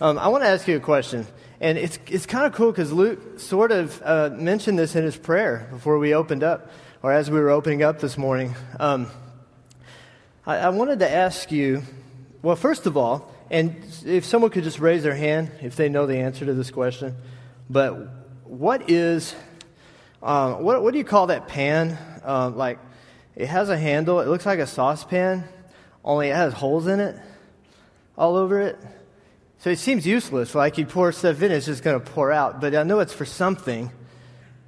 Um, I want to ask you a question. And it's, it's kind of cool because Luke sort of uh, mentioned this in his prayer before we opened up, or as we were opening up this morning. Um, I, I wanted to ask you well, first of all, and if someone could just raise their hand if they know the answer to this question, but what is, um, what, what do you call that pan? Um, like, it has a handle, it looks like a saucepan, only it has holes in it all over it. So it seems useless. Like you pour stuff in, it's just going to pour out. But I know it's for something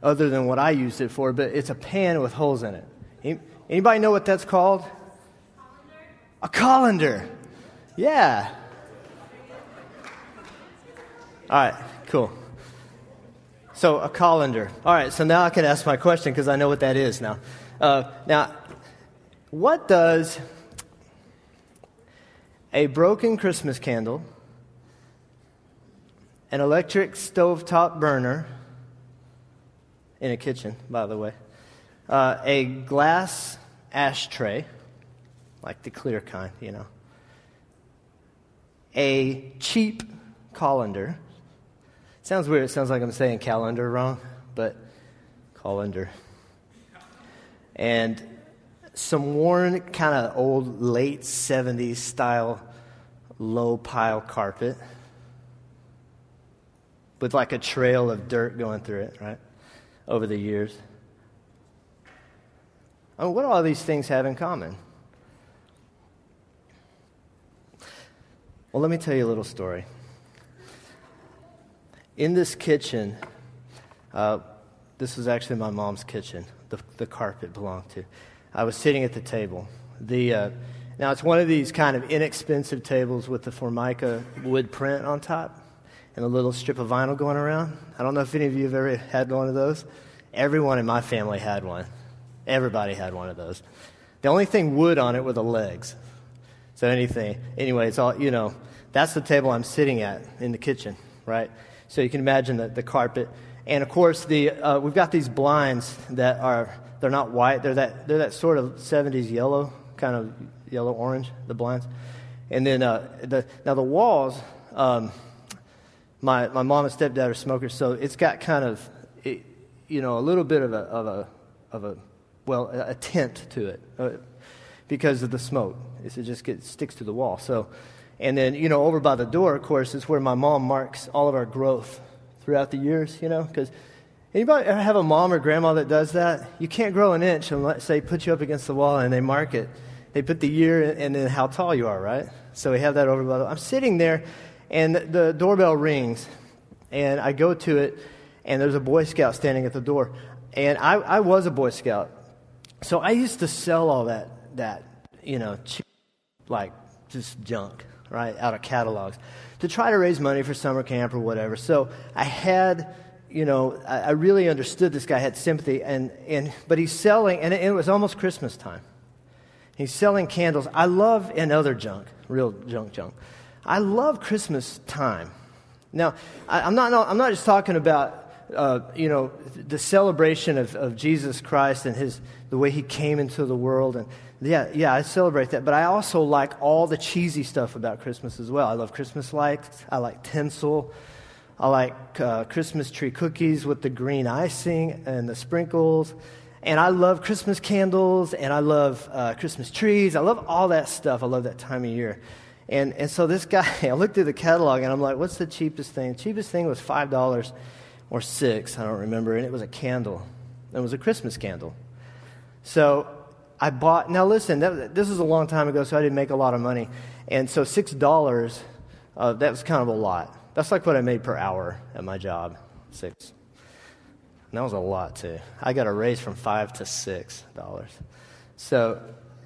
other than what I used it for, but it's a pan with holes in it. Anybody know what that's called? A colander. Yeah. All right, cool. So, a colander. All right, so now I can ask my question because I know what that is now. Uh, now, what does a broken Christmas candle an electric stovetop burner in a kitchen, by the way, uh, a glass ashtray, like the clear kind, you know, a cheap colander. sounds weird. It sounds like I'm saying calendar wrong, but colander. And some worn, kind of old, late 70s style low pile carpet with like a trail of dirt going through it, right? Over the years. I mean, what do all these things have in common? Well, let me tell you a little story. In this kitchen, uh, this was actually my mom's kitchen, the, the carpet belonged to. I was sitting at the table. The, uh, now, it's one of these kind of inexpensive tables with the Formica wood print on top and a little strip of vinyl going around. I don't know if any of you have ever had one of those. Everyone in my family had one. Everybody had one of those. The only thing wood on it were the legs. So anything, anyway, it's all, you know, that's the table I'm sitting at in the kitchen, right? So you can imagine the, the carpet. And of course, the, uh, we've got these blinds that are, they're not white, they're that, they're that sort of 70s yellow, kind of yellow orange, the blinds. And then, uh, the, now the walls, um, my, my mom and stepdad are smokers, so it's got kind of, it, you know, a little bit of a, of a, of a well, a tint to it uh, because of the smoke. It just gets, sticks to the wall. So, and then, you know, over by the door, of course, is where my mom marks all of our growth throughout the years, you know, because anybody ever have a mom or grandma that does that? You can't grow an inch unless they put you up against the wall and they mark it. They put the year and then how tall you are, right? So we have that over by the I'm sitting there and the doorbell rings, and I go to it, and there's a Boy Scout standing at the door. And I, I was a Boy Scout. So I used to sell all that, that you know, like just junk, right, out of catalogs to try to raise money for summer camp or whatever. So I had, you know, I, I really understood this guy, had sympathy, and, and, but he's selling, and it, it was almost Christmas time. He's selling candles. I love, and other junk, real junk junk. I love Christmas time. Now, I, am not, I'm not just talking about, uh, you know, the celebration of, of Jesus Christ and his, the way he came into the world. And yeah, yeah, I celebrate that. But I also like all the cheesy stuff about Christmas as well. I love Christmas lights. I like tinsel. I like uh, Christmas tree cookies with the green icing and the sprinkles. And I love Christmas candles and I love uh, Christmas trees. I love all that stuff. I love that time of year. And, and so this guy, I looked through the catalog and I'm like, what's the cheapest thing? The cheapest thing was $5 or 6 I don't remember. And it was a candle. It was a Christmas candle. So I bought, now listen, that, this was a long time ago, so I didn't make a lot of money. And so $6, uh, that was kind of a lot. That's like what I made per hour at my job, six. And that was a lot too. I got a raise from five to six dollars. So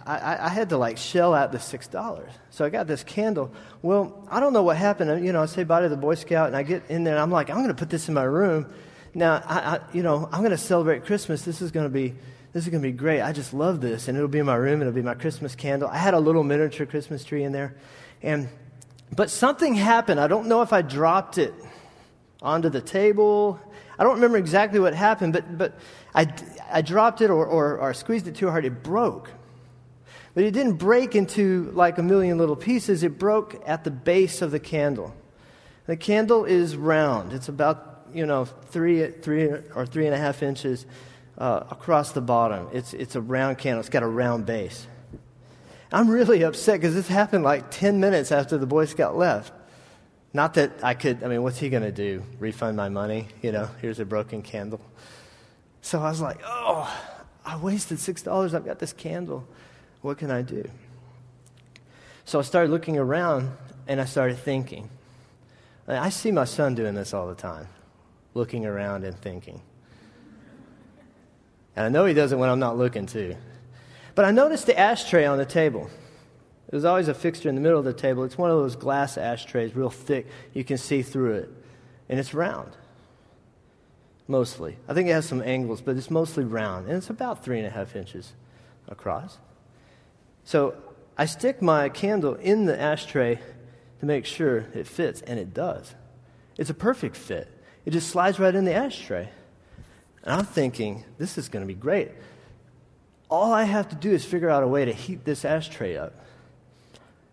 I, I, had to like shell out the six dollars. So I got this candle. Well, I don't know what happened. You know, I say bye to the Boy Scout, and I get in there. and I'm like, I'm going to put this in my room. Now, I, I you know, I'm going to celebrate Christmas. This is going to be this is going to be great. I just love this, and it'll be in my room. It'll be my Christmas candle. I had a little miniature Christmas tree in there, and but something happened. I don't know if I dropped it onto the table. I don't remember exactly what happened, but but I, I dropped it or, or, or squeezed it too hard. It broke. But it didn't break into like a million little pieces, it broke at the base of the candle. The candle is round. It's about, you know, three, three or three and a half inches uh, across the bottom. It's, it's a round candle. It's got a round base. I'm really upset because this happened like 10 minutes after the Boy Scout left. Not that I could, I mean, what's he going to do? Refund my money? You know, here's a broken candle. So I was like, oh, I wasted $6. I've got this candle. What can I do? So I started looking around and I started thinking. I see my son doing this all the time, looking around and thinking. And I know he does it when I'm not looking, too. But I noticed the ashtray on the table. There's always a fixture in the middle of the table. It's one of those glass ashtrays, real thick. You can see through it. And it's round. Mostly. I think it has some angles, but it's mostly round. And it's about three and a half inches across. So I stick my candle in the ashtray to make sure it fits, and it does. It's a perfect fit. It just slides right in the ashtray. And I'm thinking, this is going to be great. All I have to do is figure out a way to heat this ashtray up.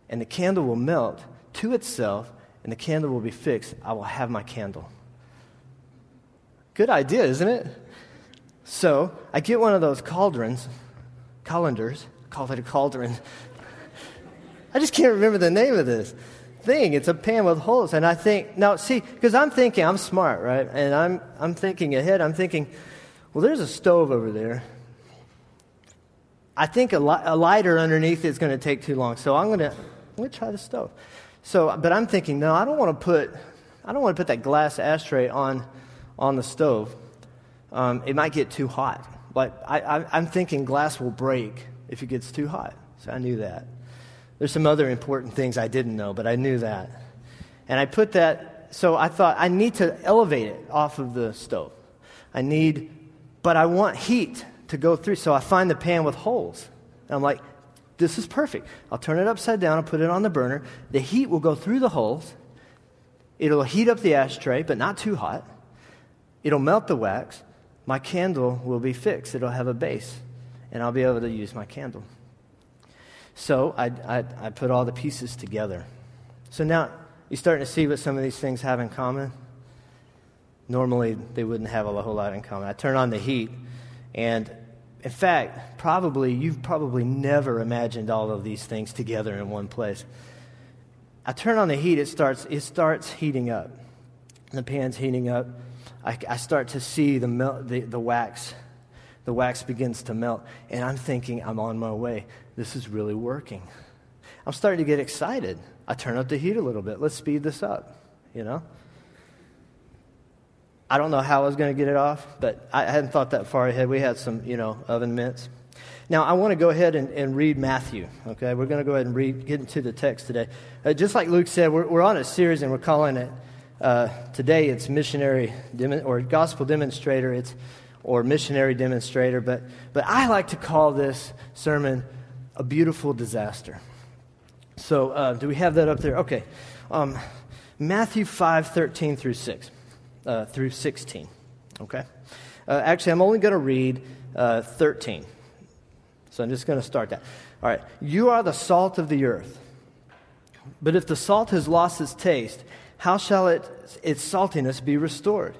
And the candle will melt to itself, and the candle will be fixed. I will have my candle. Good idea, isn't it? So I get one of those cauldrons, colanders, call it a cauldron. I just can't remember the name of this thing. It's a pan with holes. And I think, now see, because I'm thinking, I'm smart, right? And I'm, I'm thinking ahead. I'm thinking, well, there's a stove over there. I think a, li- a lighter underneath is going to take too long. So I'm going to, I'm going to try the stove. So, but I'm thinking, no, I don't want to put, I don't want to put that glass ashtray on, on the stove. Um, it might get too hot. But I, I, I'm thinking glass will break if it gets too hot. So I knew that. There's some other important things I didn't know, but I knew that. And I put that, so I thought I need to elevate it off of the stove. I need, but I want heat to go through. So I find the pan with holes. And I'm like, this is perfect. I'll turn it upside down and put it on the burner. The heat will go through the holes. It'll heat up the ashtray, but not too hot. It'll melt the wax. My candle will be fixed. It'll have a base, and I'll be able to use my candle. So I, I, I put all the pieces together. So now you're starting to see what some of these things have in common. Normally, they wouldn't have a whole lot in common. I turn on the heat, and in fact, probably you've probably never imagined all of these things together in one place. I turn on the heat, it starts, it starts heating up. The pan's heating up. I, I start to see the, mel- the, the wax the wax begins to melt. And I'm thinking, I'm on my way. This is really working. I'm starting to get excited. I turn up the heat a little bit. Let's speed this up, you know? I don't know how I was going to get it off, but I hadn't thought that far ahead. We had some, you know, oven mitts. Now, I want to go ahead and, and read Matthew, okay? We're going to go ahead and read, get into the text today. Uh, just like Luke said, we're, we're on a series and we're calling it, uh, today it's missionary or gospel demonstrator. It's or missionary demonstrator, but, but I like to call this sermon a beautiful disaster. So, uh, do we have that up there? Okay. Um, Matthew 5 13 through 6, uh, through 16. Okay? Uh, actually, I'm only going to read uh, 13. So, I'm just going to start that. All right. You are the salt of the earth. But if the salt has lost its taste, how shall it, its saltiness be restored?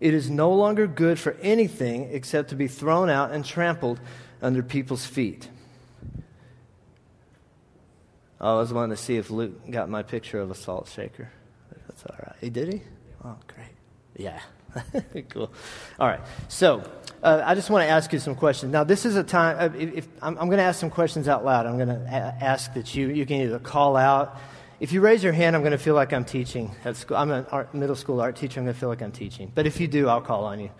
It is no longer good for anything except to be thrown out and trampled under people's feet. I was wanting to see if Luke got my picture of a salt shaker. That's all right. He did he? Oh, great. Yeah. cool. All right. So uh, I just want to ask you some questions. Now, this is a time, uh, if, if I'm, I'm going to ask some questions out loud. I'm going to a- ask that you, you can either call out if you raise your hand, I'm going to feel like I'm teaching at school. I'm a middle school art teacher. I'm going to feel like I'm teaching. But if you do, I'll call on you.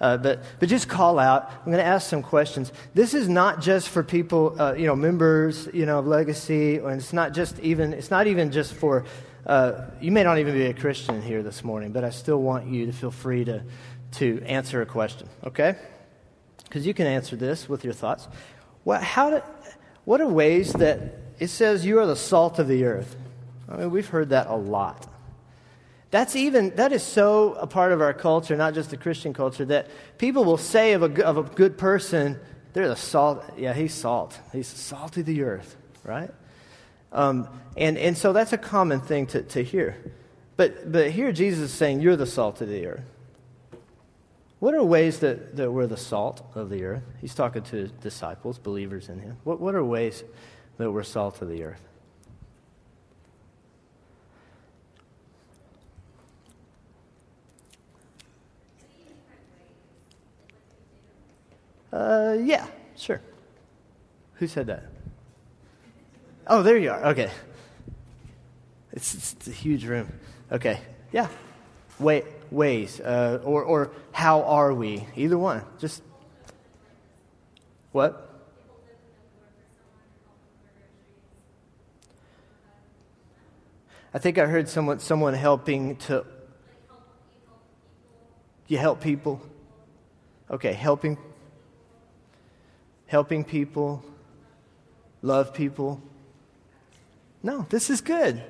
Uh, but, but just call out. I'm going to ask some questions. This is not just for people, uh, you know, members, you know, of Legacy, and it's not just even, it's not even just for, uh, you may not even be a Christian here this morning, but I still want you to feel free to, to answer a question, okay? Because you can answer this with your thoughts. What, how do, what are ways that it says you are the salt of the earth? I mean, we've heard that a lot. That's even, that is so a part of our culture, not just the Christian culture, that people will say of a, of a good person, they're the salt. Yeah, he's salt. He's salty salt the earth, right? Um, and, and so that's a common thing to, to hear. But, but here Jesus is saying, You're the salt of the earth. What are ways that, that we're the salt of the earth? He's talking to disciples, believers in him. What, what are ways that we're salt of the earth? Uh, yeah, sure. Who said that? Oh, there you are. Okay. It's, it's a huge room. Okay. Yeah. Way, ways. Uh, or, or how are we? Either one. Just. What? I think I heard someone, someone helping to. You help people? Okay, helping helping people, love people. No, this is good.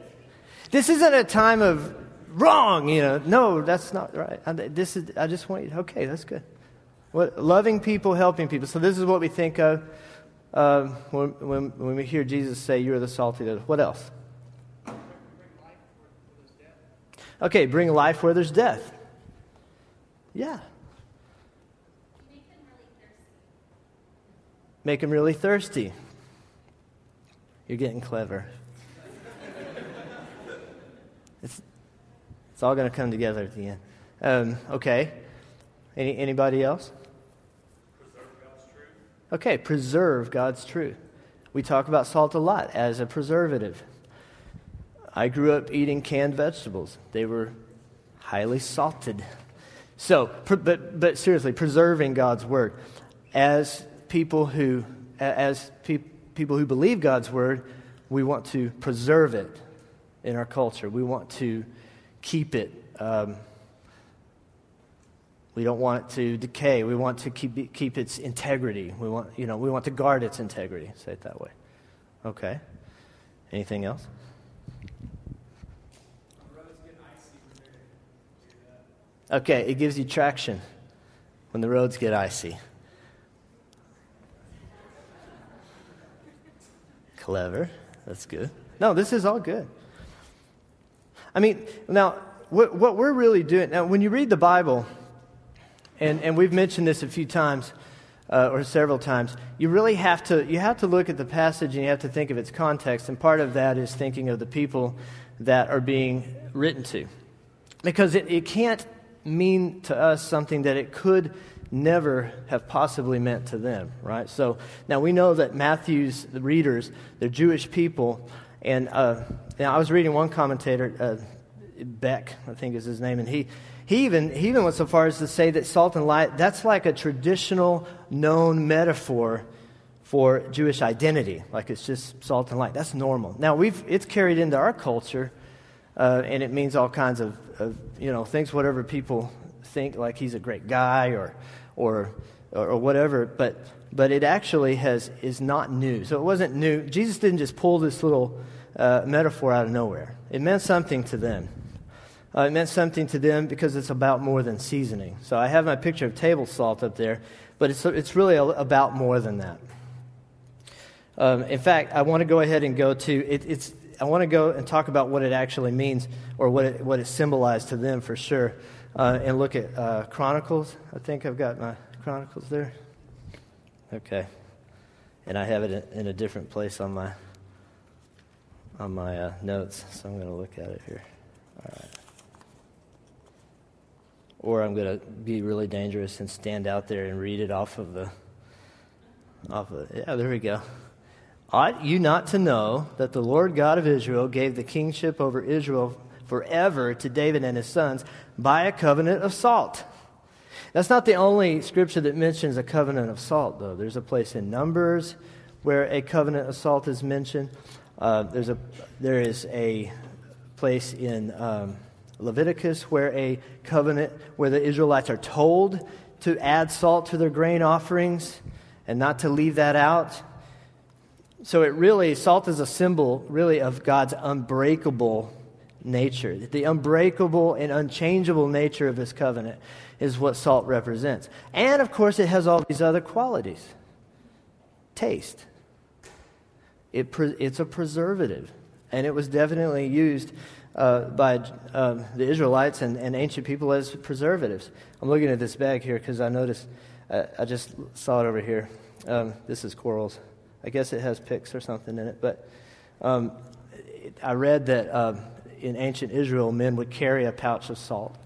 This isn't a time of wrong, you know. No, that's not right. I, this is, I just want you, okay, that's good. What, loving people, helping people. So this is what we think of uh, when, when, when we hear Jesus say, You're the salt of the earth. What else? Okay, bring life where there's death. Yeah. Make them really thirsty. You're getting clever. it's, it's all going to come together at the end. Um, okay. Any, anybody else? Preserve God's truth. okay, preserve God's truth. We talk about salt a lot as a preservative. I grew up eating canned vegetables. They were highly salted. So, but, but seriously, preserving God's word. As people who, as pe- people who believe God's word, we want to preserve it in our culture. We want to keep it. Um, we don't want it to decay. We want to keep, keep its integrity. We want, you know, we want to guard its integrity. Say it that way. Okay. Anything else? Okay, it gives you traction when the roads get icy. Clever. That's good. No, this is all good. I mean, now, what, what we're really doing, now, when you read the Bible, and, and we've mentioned this a few times, uh, or several times, you really have to, you have to look at the passage and you have to think of its context. And part of that is thinking of the people that are being written to. Because it, it can't mean to us something that it could never have possibly meant to them, right? So now we know that Matthew's the readers, they're Jewish people. And uh, now I was reading one commentator, uh, Beck, I think is his name, and he, he, even, he even went so far as to say that salt and light, that's like a traditional known metaphor for Jewish identity. Like it's just salt and light. That's normal. Now, we've, it's carried into our culture, uh, and it means all kinds of, of, you know, things, whatever people think, like he's a great guy or or, or whatever, but, but it actually has, is not new. So it wasn't new. Jesus didn't just pull this little uh, metaphor out of nowhere, it meant something to them. Uh, it meant something to them because it's about more than seasoning. So I have my picture of table salt up there, but it's, it's really about more than that. Um, in fact, I want to go ahead and go to it, it's. I want to go and talk about what it actually means or what it, what it symbolized to them for sure uh, and look at uh, Chronicles. I think I've got my Chronicles there. Okay, and I have it in a different place on my on my uh, notes, so I'm going to look at it here. All right. Or I'm going to be really dangerous and stand out there and read it off of the off of yeah. There we go. Ought you not to know that the Lord God of Israel gave the kingship over Israel forever to David and his sons by a covenant of salt. That's not the only scripture that mentions a covenant of salt, though. There's a place in Numbers where a covenant of salt is mentioned. Uh, there's a, there is a place in um, Leviticus where a covenant, where the Israelites are told to add salt to their grain offerings and not to leave that out. So it really, salt is a symbol, really, of God's unbreakable nature. The unbreakable and unchangeable nature of his covenant is what salt represents. And of course, it has all these other qualities taste. It, it's a preservative, and it was definitely used uh, by uh, the Israelites and, and, ancient people as preservatives. I'm looking at this bag here because I noticed, uh, I just saw it over here. Um, this is corals. I guess it has picks or something in it, but um, I read that uh, in ancient Israel, men would carry a pouch of salt.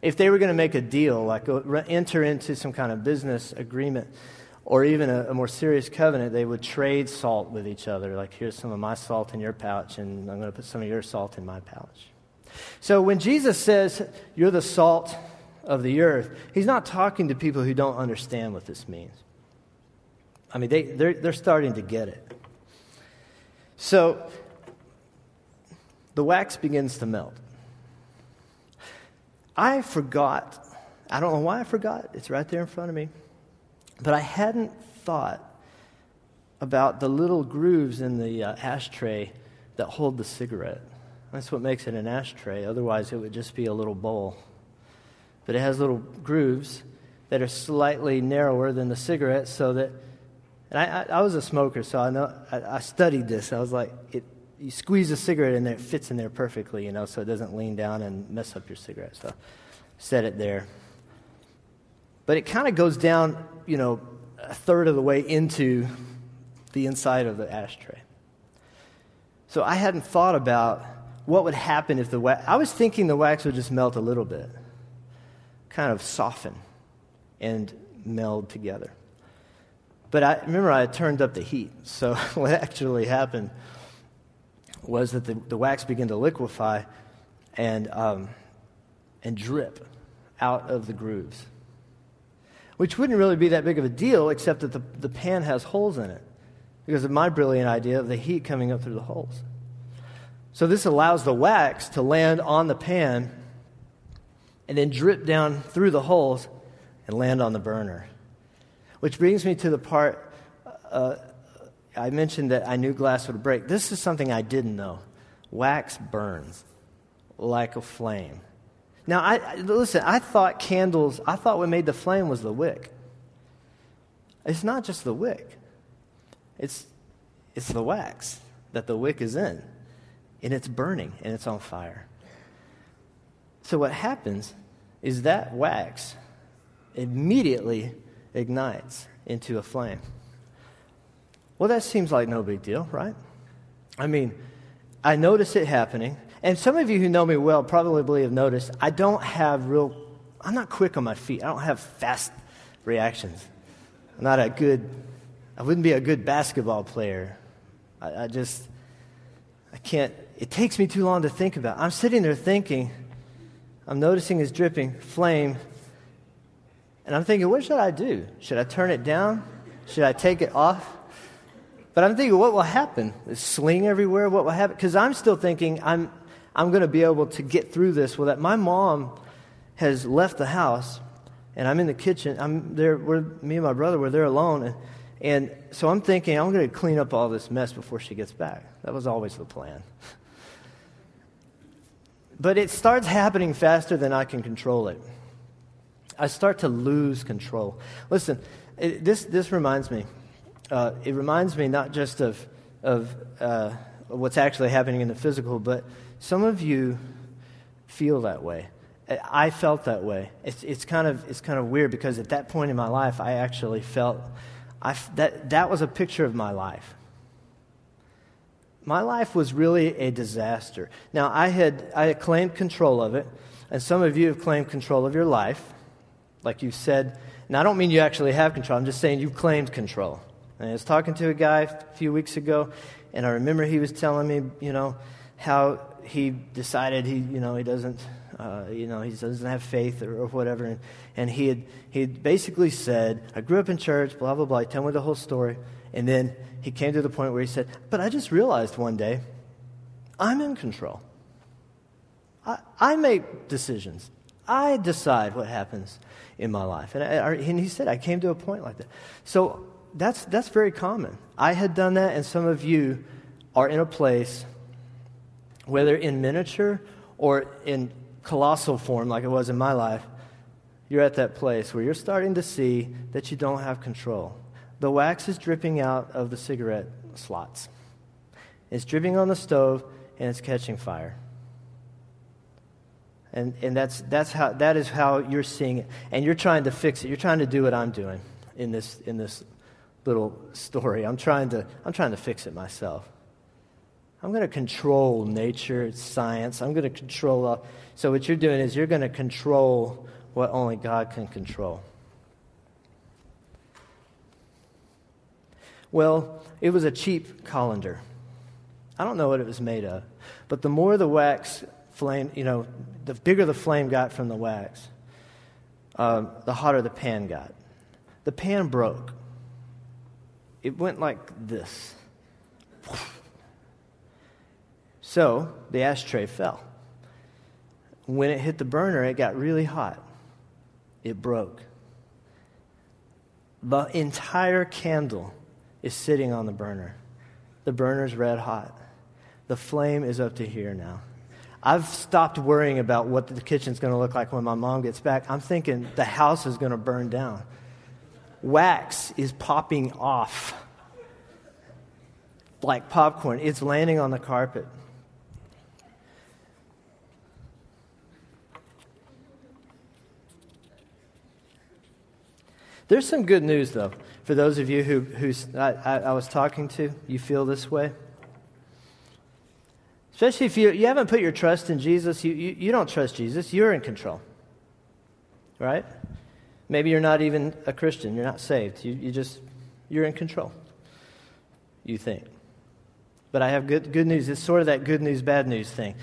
If they were going to make a deal, like uh, enter into some kind of business agreement, or even a, a, more serious covenant, they would trade salt with each other. Like, here's some of my salt in your pouch, and I'm going to put some of your salt in my pouch. So when Jesus says, You're the salt of the earth, he's not talking to people who don't understand what this means. I mean, they, they're, they're starting to get it. So the wax begins to melt. I forgot. I don't know why I forgot. It's right there in front of me. But I hadn't thought about the little grooves in the uh, ashtray that hold the cigarette. That's what makes it an ashtray. Otherwise, it would just be a little bowl. But it has little grooves that are slightly narrower than the cigarette, so that. And I, I, I was a smoker, so I know I, I studied this. I was like, it, you squeeze a cigarette in there, it fits in there perfectly, you know, so it doesn't lean down and mess up your cigarette. So, set it there. But it kind of goes down, you know, a third of the way into the inside of the ashtray. So I hadn't thought about what would happen if the wax, I was thinking the wax would just melt a little bit, kind of soften and meld together. But I remember I turned up the heat. So what actually happened was that the, the wax began to liquefy and, um, and drip out of the grooves which wouldn't really be that big of a deal, except that the, the pan has holes in it because of my brilliant idea of the heat coming up through the holes. So this allows the wax to land on the pan and then drip down through the holes and land on the burner. Which brings me to the part uh, I mentioned that I knew glass would break. This is something I didn't know. Wax burns like a flame. Now, I, listen, I thought candles, I thought what made the flame was the wick. It's not just the wick, it's, it's the wax that the wick is in, and it's burning and it's on fire. So, what happens is that wax immediately ignites into a flame. Well, that seems like no big deal, right? I mean, I notice it happening. And some of you who know me well probably have noticed I don't have real, I'm not quick on my feet. I don't have fast reactions. I'm not a good, I wouldn't be a good basketball player. I, I just, I can't, it takes me too long to think about. I'm sitting there thinking, I'm noticing his dripping flame, and I'm thinking, what should I do? Should I turn it down? Should I take it off? But I'm thinking, what will happen? Is sling everywhere? What will happen? Because I'm still thinking, I'm, I'm going to be able to get through this. Well, that my mom has left the house and I'm in the kitchen. I'm there, we're, me and my brother were there alone. And, and so I'm thinking, I'm going to clean up all this mess before she gets back. That was always the plan. but it starts happening faster than I can control it. I start to lose control. Listen, it, this, this reminds me. Uh, it reminds me not just of, of uh, what's actually happening in the physical, but some of you feel that way. I felt that way. It's, it's, kind of, it's kind of weird because at that point in my life, I actually felt I, that, that was a picture of my life. My life was really a disaster. Now, I had, I had claimed control of it, and some of you have claimed control of your life. Like you said, and I don't mean you actually have control, I'm just saying you've claimed control. And I was talking to a guy a few weeks ago, and I remember he was telling me, you know, how he decided he, you know, he doesn't, uh, you know, he doesn't have faith or, or whatever. And, and he, had, he had basically said, I grew up in church, blah, blah, blah. He told me the whole story. And then he came to the point where he said, But I just realized one day, I'm in control. I, I make decisions. I decide what happens in my life. And, I, and he said, I came to a point like that. So that's, that's very common. I had done that, and some of you are in a place whether in miniature or in colossal form, like it was in my life, you're at that place where you're starting to see that you don't have control. The wax is dripping out of the cigarette slots, it's dripping on the stove, and it's catching fire. And, and that's, that's how, that is how you're seeing it. And you're trying to fix it. You're trying to do what I'm doing in this, in this little story. I'm trying, to, I'm trying to fix it myself. I'm going to control nature, science. I'm going to control. Uh, so, what you're doing is you're going to control what only God can control. Well, it was a cheap colander. I don't know what it was made of, but the more the wax flame, you know, the bigger the flame got from the wax, um, the hotter the pan got. The pan broke. It went like this. So the ashtray fell. When it hit the burner, it got really hot. It broke. The entire candle is sitting on the burner. The burner's red hot. The flame is up to here now. I've stopped worrying about what the kitchen's going to look like when my mom gets back. I'm thinking the house is going to burn down. Wax is popping off like popcorn, it's landing on the carpet. There's some good news, though, for those of you who who I, I, was talking to. You feel this way? Especially if you, you haven't put your trust in Jesus, you, you, you don't trust Jesus, you're in control. Right? Maybe you're not even a Christian, you're not saved. You, you just, you're in control, you think. But I have good, good news. It's sort of that good news, bad news thing.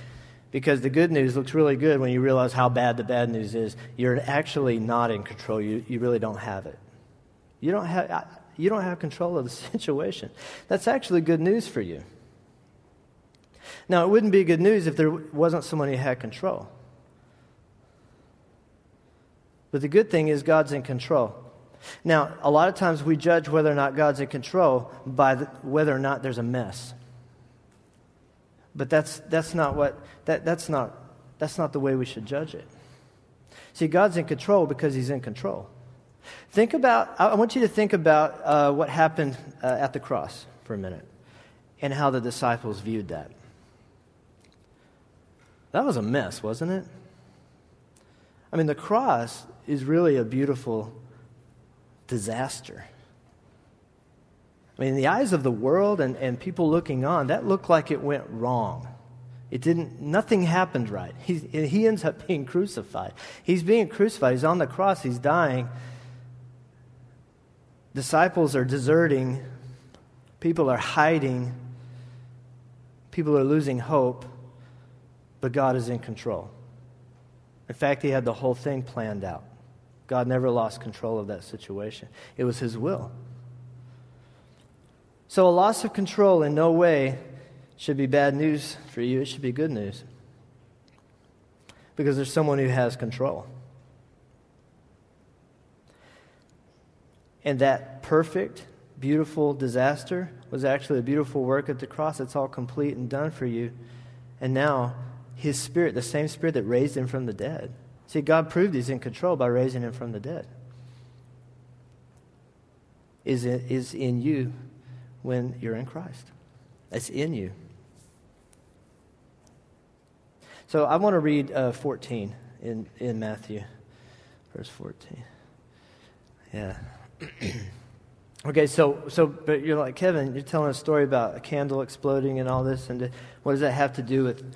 Because the good news looks really good when you realize how bad the bad news is. You're actually not in control. You, you really don't have it. You don't have, you don't have control of the situation. That's actually good news for you. Now, it wouldn't be good news if there wasn't someone who had control. But the good thing is God's in control. Now, a lot of times we judge whether or not God's in control by the, whether or not there's a mess. But that's, that's, not what, that, that's, not, that's not the way we should judge it. See, God's in control because He's in control. Think about, I want you to think about uh, what happened uh, at the cross for a minute and how the disciples viewed that. That was a mess, wasn't it? I mean, the cross is really a beautiful disaster. I mean, in the eyes of the world and, and people looking on, that looked like it went wrong. It didn't, nothing happened right. He, he ends up being crucified. He's being crucified. He's on the cross. He's dying. Disciples are deserting. People are hiding. People are losing hope. But God is in control. In fact, He had the whole thing planned out. God never lost control of that situation, it was His will. So, a loss of control in no way should be bad news for you. It should be good news. Because there's someone who has control. And that perfect, beautiful disaster was actually a beautiful work at the cross. It's all complete and done for you. And now, His Spirit, the same Spirit that raised Him from the dead. See, God proved He's in control by raising Him from the dead. Is, is in you when you're in Christ. It's in you. So I want to read uh, 14 in, in Matthew, verse 14. Yeah. okay, so, so but you're like, Kevin, you're telling a story about a candle exploding and all this, and what does that have to do with,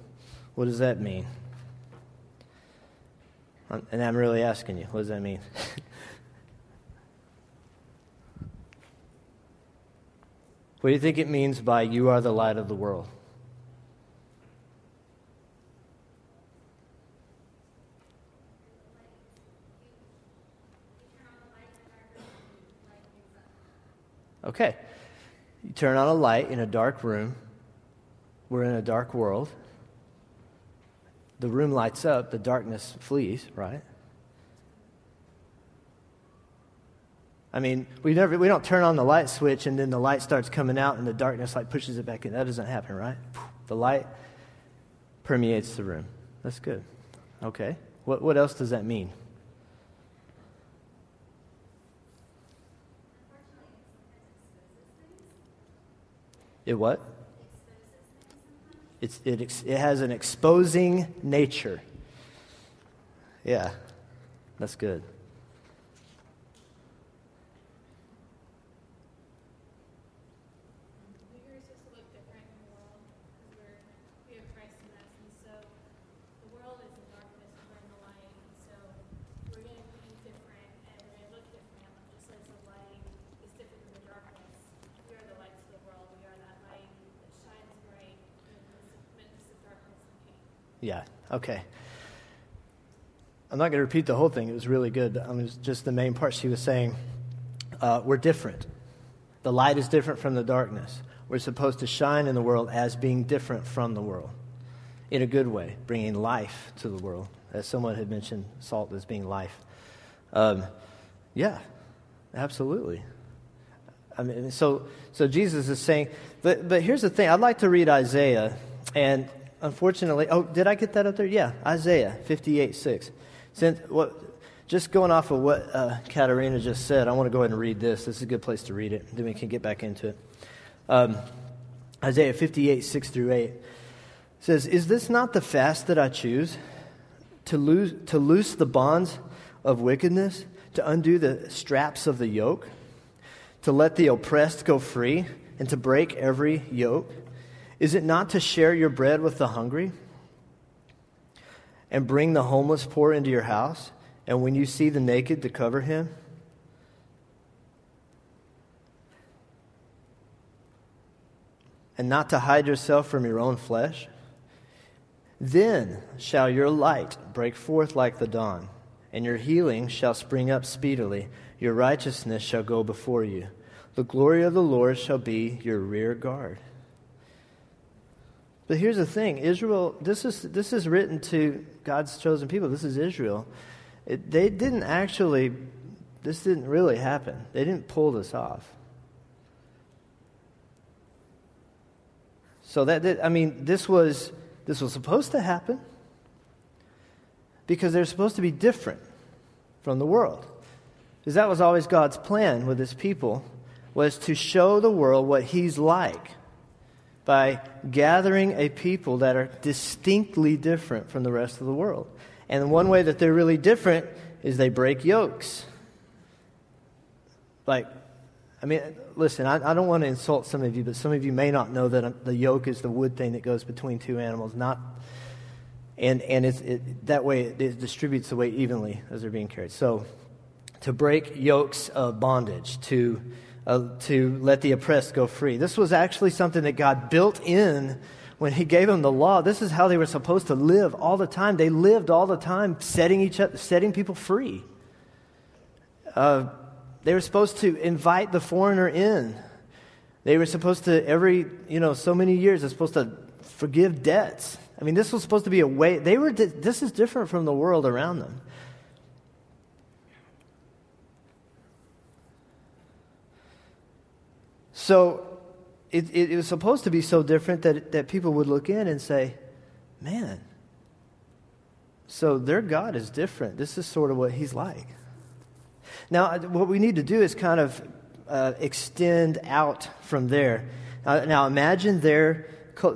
what does that mean? And I'm really asking you, what does that mean? What do you think it means by you are the light of the world? Okay. You turn on a light in a dark room. We're in a dark world. The room lights up, the darkness flees, right? I mean, we never we don't turn on the light switch and then the light starts coming out and the darkness like pushes it back in. That doesn't happen, right? The light permeates the room. That's good. Okay. What what else does that mean? It what? It's, it, it has an exposing nature. Yeah, that's good. Yeah, okay. I'm not going to repeat the whole thing. It was really good. I mean, just the main part. She was saying, uh, We're different. The light is different from the darkness. We're supposed to shine in the world as being different from the world in a good way, bringing life to the world. As someone had mentioned, salt as being life. Um, yeah, absolutely. I mean, so, so Jesus is saying, but, but here's the thing. I'd like to read Isaiah, and unfortunately, oh, did I get that up there? Yeah, Isaiah 58 6. Since what, just going off of what uh, Katarina just said, I want to go ahead and read this. This is a good place to read it. Then we can get back into it. Um, Isaiah 58 6 through 8 says, Is this not the fast that I choose? To, lose, to loose the bonds of wickedness, to undo the straps of the yoke, to let the oppressed go free, and to break every yoke? Is it not to share your bread with the hungry and bring the homeless poor into your house? And when you see the naked, to cover him? And not to hide yourself from your own flesh? Then shall your light break forth like the dawn, and your healing shall spring up speedily. Your righteousness shall go before you. The glory of the Lord shall be your rear guard. But here's the thing Israel, this is, this is written to God's chosen people. This is Israel. It, they didn't actually, this didn't really happen. They didn't pull this off. So that, I mean, this was, this was supposed to happen because they're supposed to be different from the world. Because that was always God's plan with his people was to show the world what he's like by gathering a people that are distinctly different from the rest of the world. And one way that they're really different is they break yokes. Like, I mean, listen, I, I, don't want to insult some of you, but some of you may not know that um, the yoke is the wood thing that goes between two animals, not, and, and it's, it, that way it, it distributes the weight evenly as they're being carried. So, to break yokes of bondage, to uh, to let the oppressed go free. This was actually something that God built in when He gave them the law. This is how they were supposed to live all the time. They lived all the time, setting each other, setting people free. Uh, they were supposed to invite the foreigner in. They were supposed to every you know so many years. They're supposed to forgive debts. I mean, this was supposed to be a way. They were. This is different from the world around them. So it, it, it, was supposed to be so different that, that people would look in and say, man, so their God is different. This is sort of what he's like. Now, what we need to do is kind of uh, extend out from there. Uh, now, imagine their,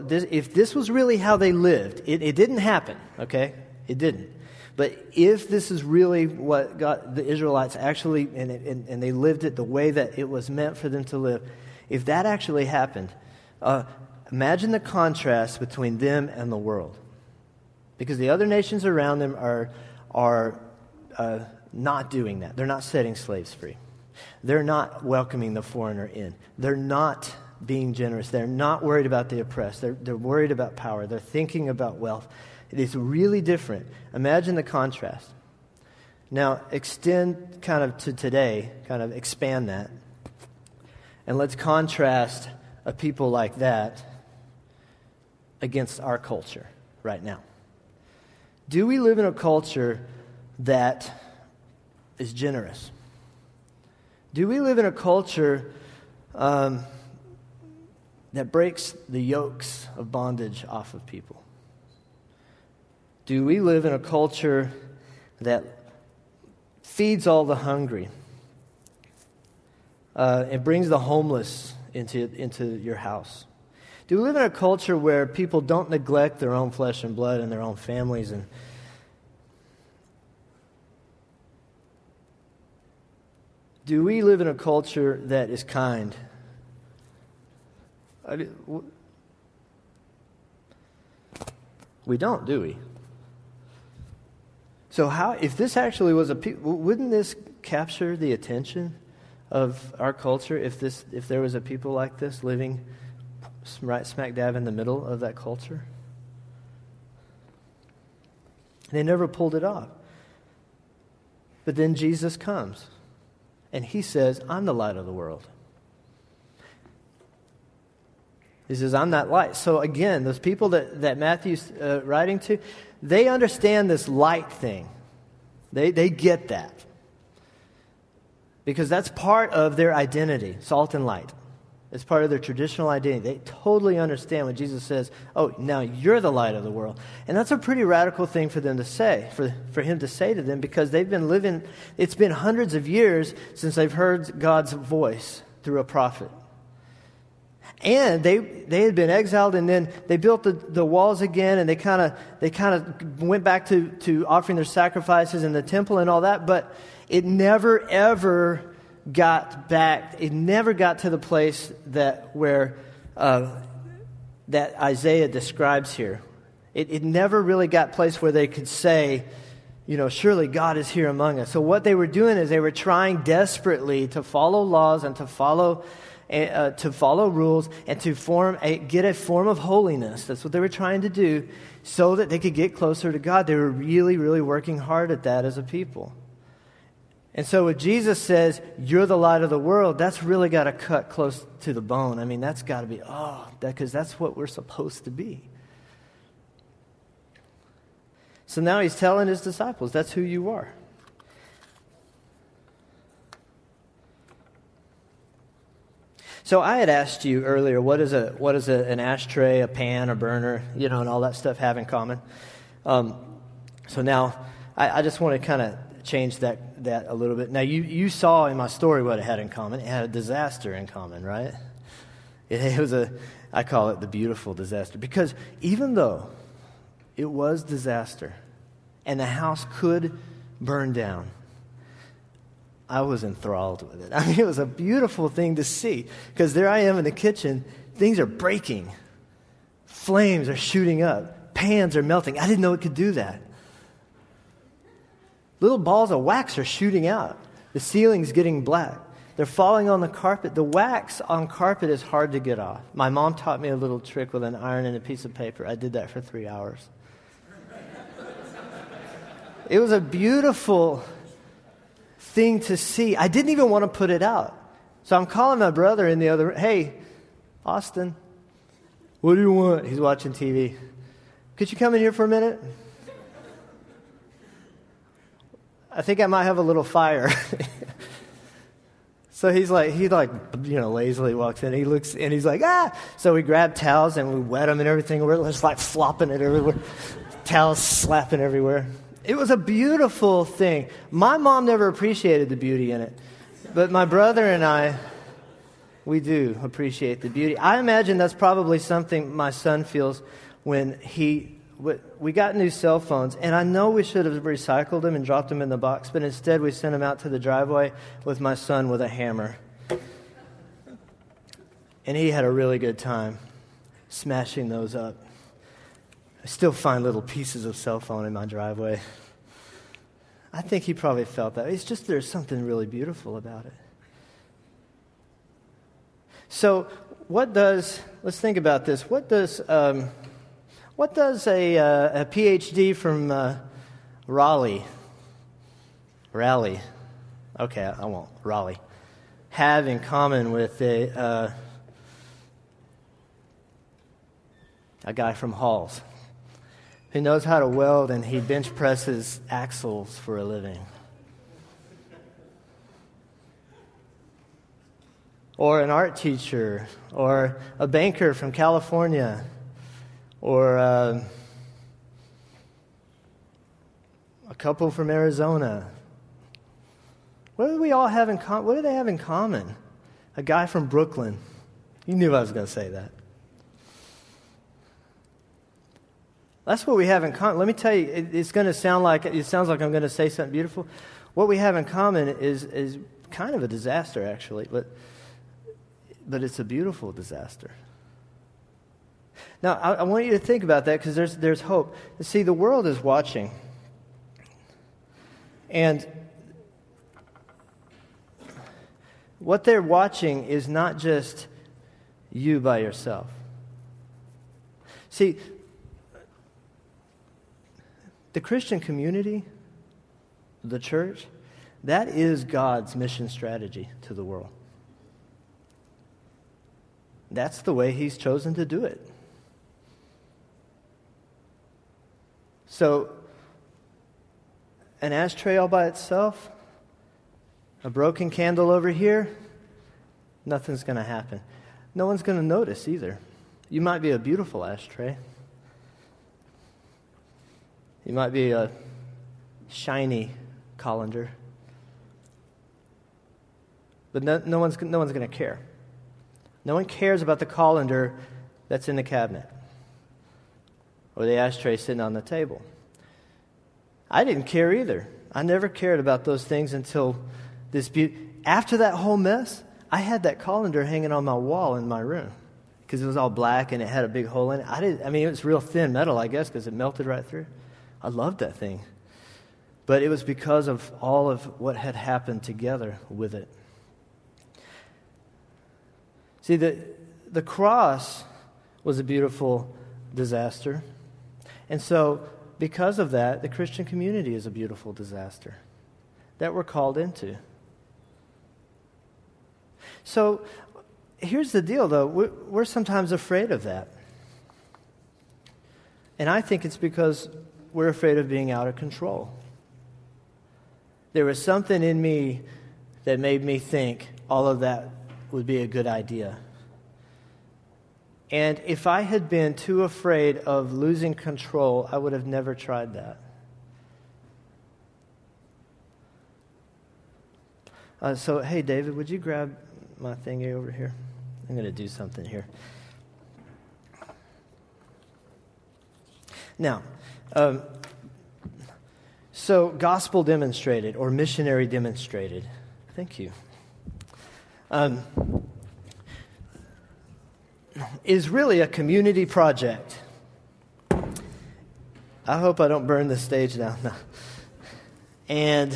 if this was really how they lived, it, it didn't happen, okay? It didn't. But if this is really what God, the Israelites actually, and, and, and they lived it the way that it was meant for them to live, if that actually happened, uh, imagine the contrast between them and the world. Because the other nations around them are, are uh, not doing that. They're not setting slaves free. They're not welcoming the foreigner in. They're not being generous. They're not worried about the oppressed. They're, they're worried about power. They're thinking about wealth. It is really different. Imagine the contrast. Now, extend kind of to today, kind of expand that. And let's contrast a people like that against our culture right now. Do we live in a culture that is generous? Do we live in a culture um, that breaks the yokes of bondage off of people? Do we live in a culture that feeds all the hungry uh, and brings the homeless into, into your house? Do we live in a culture where people don't neglect their own flesh and blood and their own families and Do we live in a culture that is kind? We don't, do we? So how if this actually was a wouldn't this capture the attention of our culture if this if there was a people like this living right smack dab in the middle of that culture? They never pulled it off. But then Jesus comes. And he says, I'm the light of the world. He says, I'm that light. So again, those people that, that Matthew's uh, writing to, they understand this light thing. They, they get that. Because that's part of their identity, salt and light. It's part of their traditional identity. They totally understand when Jesus says, Oh, now you're the light of the world. And that's a pretty radical thing for them to say, for, for him to say to them, because they've been living, it's been hundreds of years since they've heard God's voice through a prophet. And they, they had been exiled, and then they built the, the walls again, and they kind of they kind of went back to, to offering their sacrifices in the temple and all that, but it never, ever got back, it never got to the place that where uh, that Isaiah describes here. It, it never really got place where they could say, you know, surely God is here among us. So what they were doing is they were trying desperately to follow laws and to follow eh, uh, to follow rules and to form a, get a form of holiness. That's what they were trying to do, so that they could get closer to God. They were really, really working hard at that as a people. And so when Jesus says, You're the light of the world, that's really got to cut close to the bone. I mean, that's got to be, oh, because that, that's what we're supposed to be. So now he's telling his disciples, That's who you are. So I had asked you earlier, what is a what is a, an ashtray, a pan, a burner, you know, and all that stuff have in common? Um, so now I, I just want to kind of change that, that a little bit. Now, you, you saw in my story what it had in common. It had a disaster in common, right? It, it was a, I call it the beautiful disaster. Because even though it was disaster and the house could burn down, I was enthralled with it. I mean, it was a beautiful thing to see because there I am in the kitchen, things are breaking, flames are shooting up, pans are melting. I didn't know it could do that. Little balls of wax are shooting out. The ceiling's getting black. They're falling on the carpet. The wax on carpet is hard to get off. My mom taught me a little trick with an iron and a piece of paper. I did that for three hours. it was a beautiful thing to see. I didn't even want to put it out. So I'm calling my brother in the other room. Hey, Austin, what do you want? He's watching TV. Could you come in here for a minute? I think I might have a little fire. so he's like, he like, you know, lazily walks in. He looks and he's like, ah. So we grab towels and we wet them and everything. We're just like flopping it everywhere, towels slapping everywhere. It was a beautiful thing. My mom never appreciated the beauty in it, but my brother and I, we do appreciate the beauty. I imagine that's probably something my son feels when he we got new cell phones, and I know we should have recycled them and dropped them in the box, but instead we sent them out to the driveway with my son with a hammer. And he had a really good time smashing those up. I still find little pieces of cell phone in my driveway. I think he probably felt that. It's just there's something really beautiful about it. So, what does, let's think about this. What does, um, what does a, uh, a PhD from uh, Raleigh, Raleigh, okay, I won't, Raleigh, have in common with a, uh, a guy from Halls who knows how to weld and he bench presses axles for a living. Or an art teacher, or a banker from California, or uh, a couple from Arizona. What do we all have in common? What do they have in common? A guy from Brooklyn. You knew I was going to say that. That's what we have in common. Let me tell you, it, it's going to sound like it sounds like I'm going to say something beautiful. What we have in common is is kind of a disaster, actually, but but it's a beautiful disaster. Now, I, I want you to think about that because there's there's hope. See, the world is watching, and what they're watching is not just you by yourself. See, the Christian community, the church, that is God's mission strategy to the world. That's the way He's chosen to do it. So, an ashtray all by itself, a broken candle over here, nothing's going to happen. No one's going to notice either. You might be a beautiful ashtray. You might be a shiny colander. But no, no one's, no one's going to care. No one cares about the colander that's in the cabinet or the ashtray sitting on the table. I didn't care either. I never cared about those things until this beauty. After that whole mess, I had that colander hanging on my wall in my room because it was all black and it had a big hole in it. I didn't. I mean, it was real thin metal, I guess, because it melted right through. I loved that thing. But it was because of all of what had happened together with it. See, the, the cross was a beautiful disaster. And so, because of that, the Christian community is a beautiful disaster that we're called into. So, here's the deal, though. We're, sometimes afraid of that. And I think it's because we're afraid of being out of control. There was something in me that made me think all of that would be a good idea. And if I had been too afraid of losing control, I would have never tried that. Uh, so, hey, David, would you grab my thingy over here? I'm going to do something here. Now, um, so, gospel demonstrated or missionary demonstrated. Thank you. Um, is really a community project. I hope I don't burn the stage down. No. And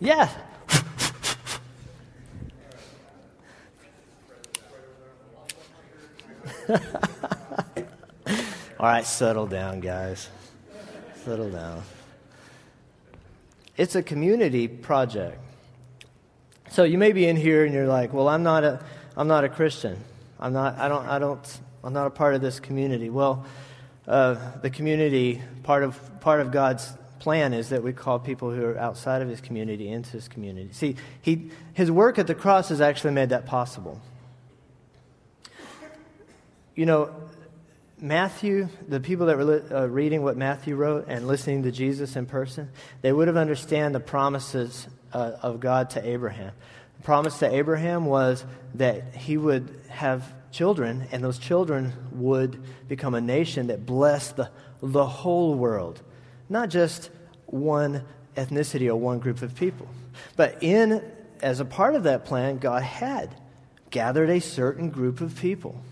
yeah, All right, settle down, guys. Settle down. It's a community project. So you may be in here and you're like, "Well, I'm not a I'm not a Christian. I'm not I don't I don't I'm not a part of this community." Well, uh, the community part of part of God's plan is that we call people who are outside of his community into his community. See, he, his work at the cross has actually made that possible. You know, Matthew, the people that were uh, reading what Matthew wrote and listening to Jesus in person, they would have understand the promises uh, of God to Abraham. The promise to Abraham was that he would have children, and those children would become a nation that blessed the, the whole world, not just one ethnicity or one group of people. But in as a part of that plan, God had gathered a certain group of people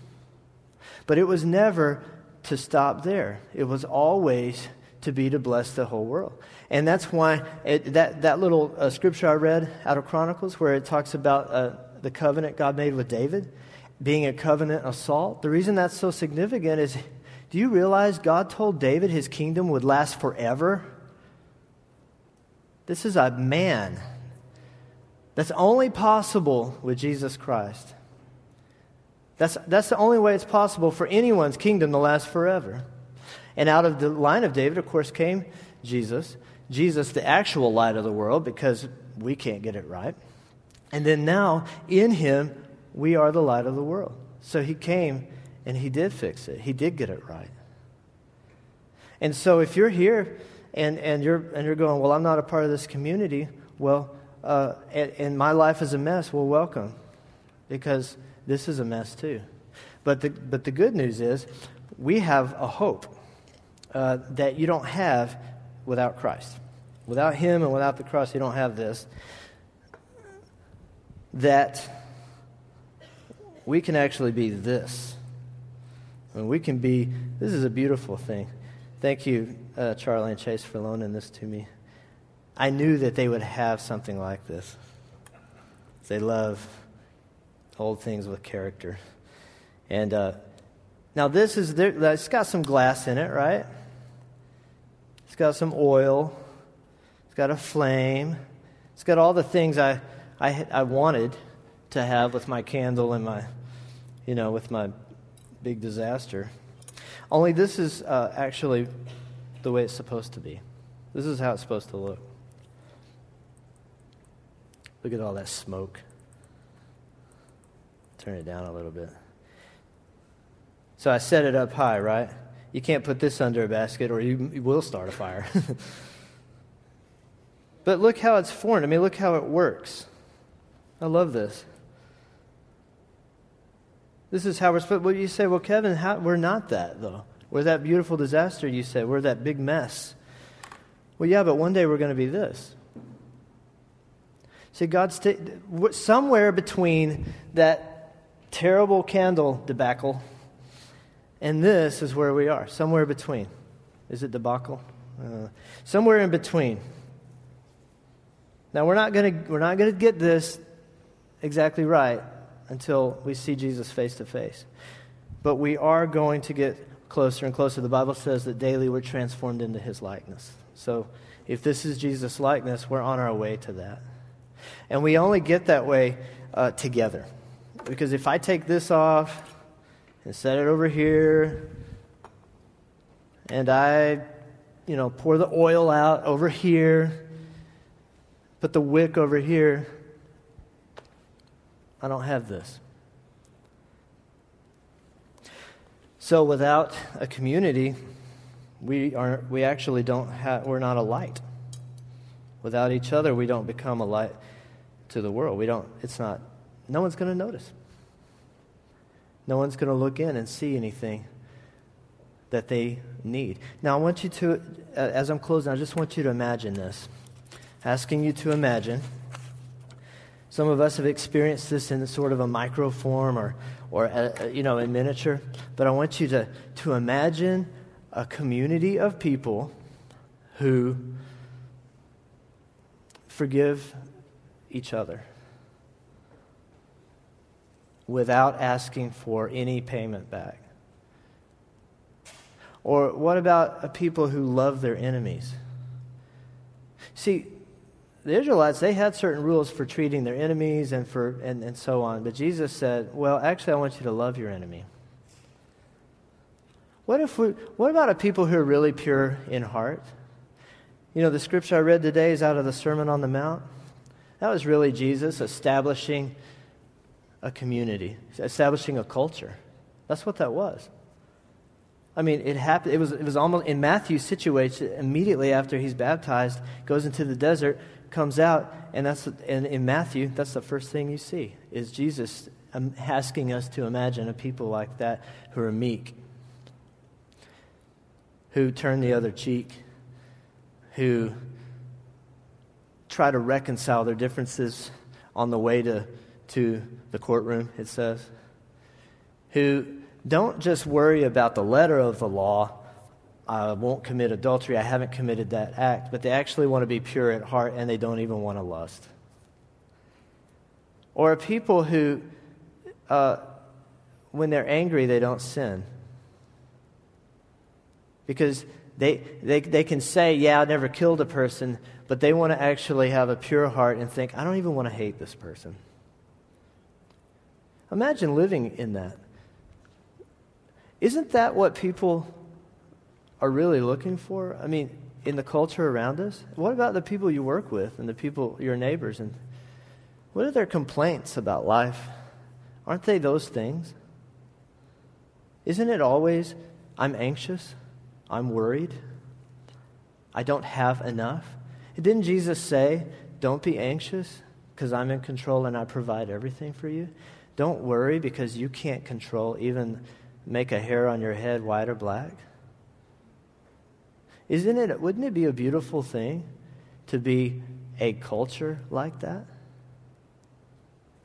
but it was never to stop there, it was always to be to bless the whole world. And that's why it, that, that little uh, scripture I read out of Chronicles, where it talks about uh, the covenant God made with David being a covenant of salt, the reason that's so significant is do you realize God told David his kingdom would last forever? This is a man That's only possible with Jesus Christ. That's, that's the only way it's possible for anyone's kingdom to last forever. And out of the line of David, of course, came Jesus. Jesus, the actual light of the world, because we can't get it right. And then now, in him, we are the light of the world. So he came and he did fix it, he did get it right. And so if you're here and, and, you're, and you're going, Well, I'm not a part of this community, well, uh, and, and my life is a mess, well, welcome. Because this is a mess too. But the, but the good news is we have a hope uh, that you don't have without Christ. Without Him and without the cross, you don't have this. That we can actually be this. And we can be, this is a beautiful thing. Thank you, uh, Charlie and Chase, for loaning this to me. I knew that they would have something like this. They love old things with character. And uh, now this is, there, it's got some glass in it, right? It's got some oil. It's got a flame. It's got all the things I, I, I wanted to have with my candle and my, you know, with my big disaster. Only this is uh, actually the way it's supposed to be. This is how it's supposed to look. Look at all that smoke. Turn it down a little bit. So I set it up high, right? You can't put this under a basket or you, you will start a fire. but look how it's formed. I mean, look how it works. I love this. This is how we're supposed. Well, you say, well, Kevin, how, we're not that though. We're that beautiful disaster. You said we're that big mess. Well, yeah, but one day we're going to be this. See, God's t- somewhere between that terrible candle debacle and this is where we are, somewhere between. Is it debacle? Uh, somewhere in between. Now we're not going to get this exactly right until we see Jesus face to face. But we are going to get closer and closer. The Bible says that daily we're transformed into his likeness. So if this is Jesus' likeness, we're on our way to that. And we only get that way uh, together. Because if I take this off and set it over here, and I, you know, pour the oil out over here, put the wick over here, I don't have this. So without a community, we are we actually don't have we're not a light. Without each other, we don't become a light to the world. We don't it's not no one's going to notice. No one's going to look in and see anything that they need. Now, I want you to, as I'm closing, I just want you to imagine this. Asking you to imagine some of us have experienced this in sort of a micro form or, or uh, uh, you know, in miniature. But I want you to, to imagine a community of people who forgive each other without asking for any payment back. Or what about people who love their enemies? See, the Israelites, they had certain rules for treating their enemies and, for, and, and so on. But Jesus said, well, actually, I want you to love your enemy. What, if we, what about a people who are really pure in heart? You know, the scripture I read today is out of the Sermon on the Mount. That was really Jesus establishing a community, establishing a culture. That's what that was. I mean, it happened. It was, it was almost in Matthew's situation immediately after he's baptized, goes into the desert, comes out, and that's and in Matthew, that's the first thing you see is Jesus um, asking us to imagine a people like that who are meek, who turn the other cheek, who try to reconcile their differences on the way to, to the courtroom, it says, who don't just worry about the letter of the law I won't commit adultery, I haven't committed that act, but they actually want to be pure at heart and they don't even want to lust. Or people who, uh, when they're angry, they don't sin. Because they, they, they can say, Yeah, I never killed a person, but they want to actually have a pure heart and think, I don't even want to hate this person. Imagine living in that. Isn't that what people are really looking for? I mean, in the culture around us? What about the people you work with and the people, your neighbors? And what are their complaints about life? Aren't they those things? Isn't it always, I'm anxious, I'm worried, I don't have enough? Didn't Jesus say, Don't be anxious because I'm in control and I provide everything for you? Don't worry because you can't control even make a hair on your head white or black? Isn't it, wouldn't it be a beautiful thing to be a culture like that?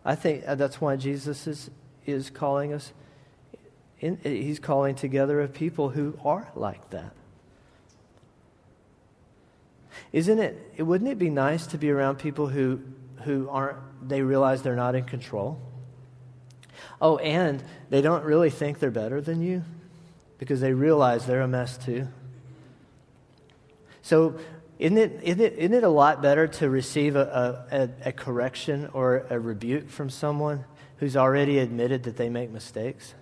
I think uh, that's why Jesus is, is calling us, in, he's calling together a people who are like that. Isn't it, wouldn't it be nice to be around people who, who aren't, they realize they're not in control? Oh, and they don't really think they're better than you because they realize they're a mess too. So, isn't it, isn't it, isn't it a lot better to receive a, a, a correction or a rebuke from someone who's already admitted that they make mistakes?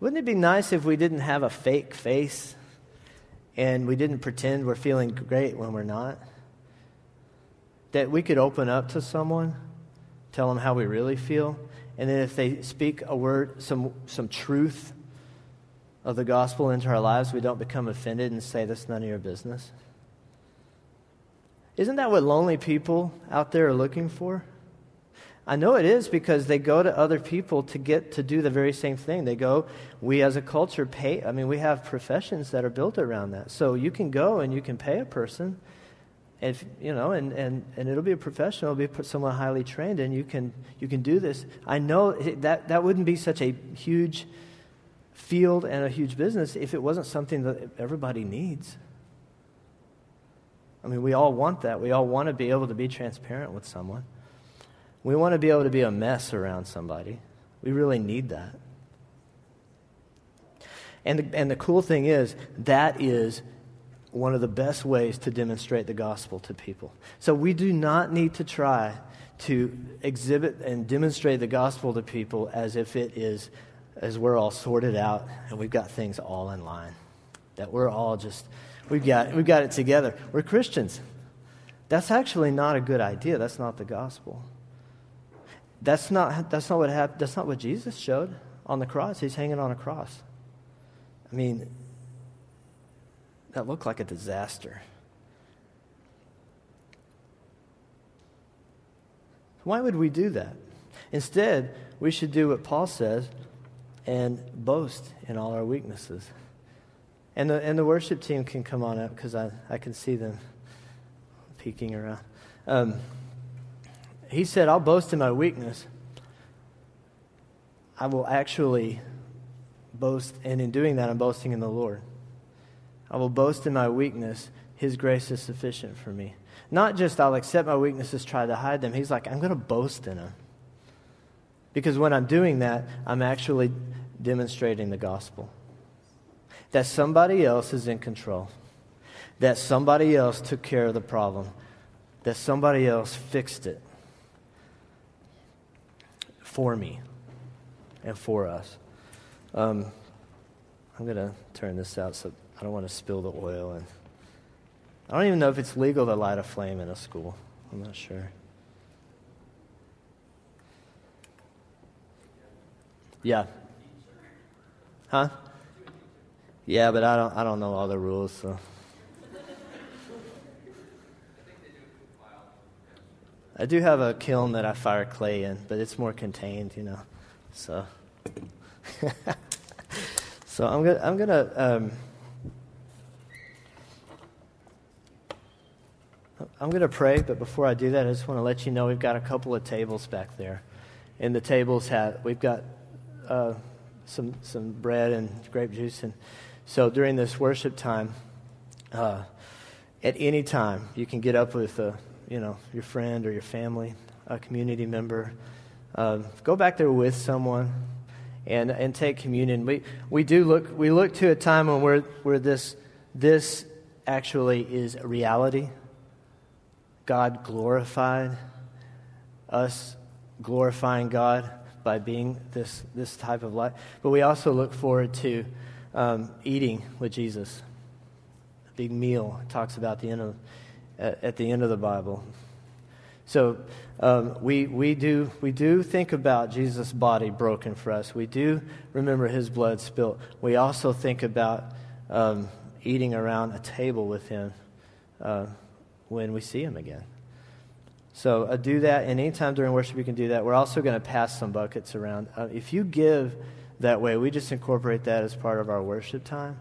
Wouldn't it be nice if we didn't have a fake face and we didn't pretend we're feeling great when we're not? That we could open up to someone, tell them how we really feel, and then if they speak a word, some, some truth of the gospel into our lives, we don't become offended and say, That's none of your business. Isn't that what lonely people out there are looking for? I know it is because they go to other people to get to do the very same thing. They go, we as a culture pay, I mean, we have professions that are built around that. So you can go and you can pay a person, if, you know, and, and, and it'll be a professional, it'll be someone highly trained, and you can, you can do this. I know that, that wouldn't be such a huge field and a huge business if it wasn't something that everybody needs. I mean, we all want that. We all want to be able to be transparent with someone. We want to be able to be a mess around somebody. We really need that. And the, and the cool thing is, that is one of the best ways to demonstrate the gospel to people. So we do not need to try to exhibit and demonstrate the gospel to people as if it is as we're all sorted out and we've got things all in line. That we're all just, we've got, we've got it together. We're Christians. That's actually not a good idea. That's not the gospel. That's not, that's not what happened. That's not what Jesus showed on the cross. He's hanging on a cross. I mean, that looked like a disaster. Why would we do that? Instead, we should do what Paul says and boast in all our weaknesses. And the, and the worship team can come on up because I, I can see them peeking around. Um, he said, I'll boast in my weakness. I will actually boast, and in doing that, I'm boasting in the Lord. I will boast in my weakness. His grace is sufficient for me. Not just I'll accept my weaknesses, try to hide them. He's like, I'm going to boast in them. Because when I'm doing that, I'm actually demonstrating the gospel. That somebody else is in control. That somebody else took care of the problem. That somebody else fixed it for me and for us. Um, I'm going to turn this out so I don't want to spill the oil. And I don't even know if it's legal to light a flame in a school. I'm not sure. Yeah. Huh? Yeah, but I don't I don't know all the rules, so I do have a kiln that I fire clay in, but it's more contained, you know. So So I'm gonna I'm gonna um, I'm going to pray, but before I do that, I just want to let you know we've got a couple of tables back there. And the tables have, we've got uh, some, some bread and grape juice. And so during this worship time, uh, at any time, you can get up with a, you know, your friend or your family, a community member. Uh, go back there with someone and, and take communion. We, we do look, we look to a time when we're, where this, this actually is a reality. God glorified, us glorifying God by being this, this type of life. But we also look forward to um, eating with Jesus. A big meal talks about the end of, at, at the end of the Bible. So um, we, we, do, we do think about Jesus' body broken for us. We do remember his blood spilt. We also think about um, eating around a table with him uh, when we see him again. So uh, do that, and anytime during worship you can do that. We're also going to pass some buckets around. Uh, if you give that way, we just incorporate that as part of our worship time.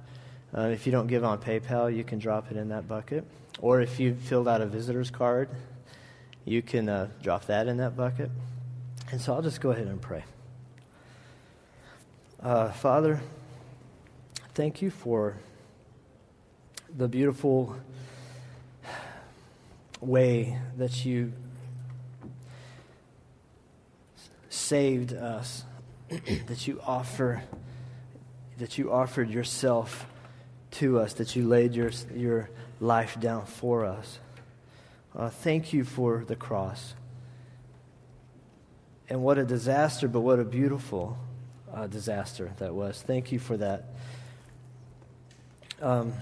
Uh, if you don't give on PayPal, you can drop it in that bucket. Or if you filled out a visitor's card, you can uh, drop that in that bucket. And so I'll just go ahead and pray. Uh, Father, thank you for the beautiful way that you saved us, that you offer, that you offered yourself to us, that you laid your, your life down for us. Uh, thank you for the cross. And what a disaster, but what a beautiful uh, disaster that was. Thank you for that. Um,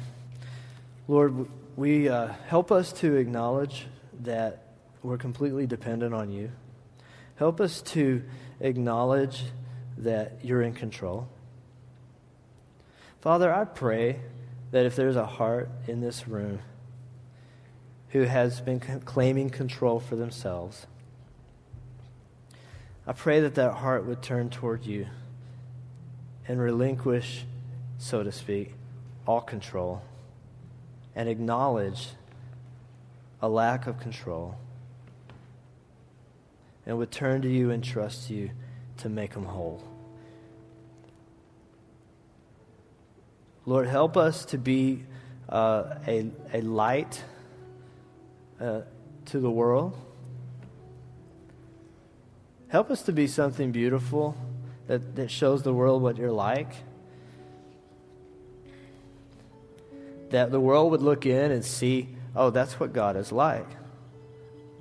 Lord, we uh, help us to acknowledge that we're completely dependent on you. Help us to acknowledge that you're in control. Father, I pray that if there's a heart in this room who has been claiming control for themselves, I pray that that heart would turn toward you and relinquish, so to speak, all control and acknowledge a lack of control and would turn to you and trust you to make them whole. Lord, help us to be uh, a, a light uh, to the world. Help us to be something beautiful that, that shows the world what you're like. That the world would look in and see, oh, that's what God is like.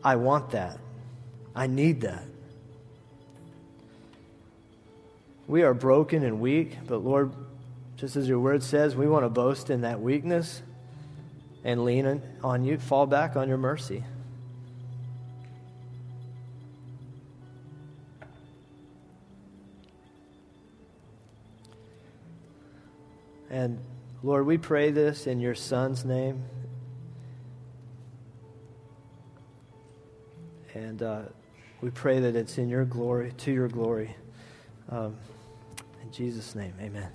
I want that. I need that. We are broken and weak, but Lord, just as your word says, we want to boast in that weakness and lean on you, fall back on your mercy. And Lord, we pray this in your Son's name. And uh, we pray that it's in your glory, to your glory. Um, in Jesus' name, amen.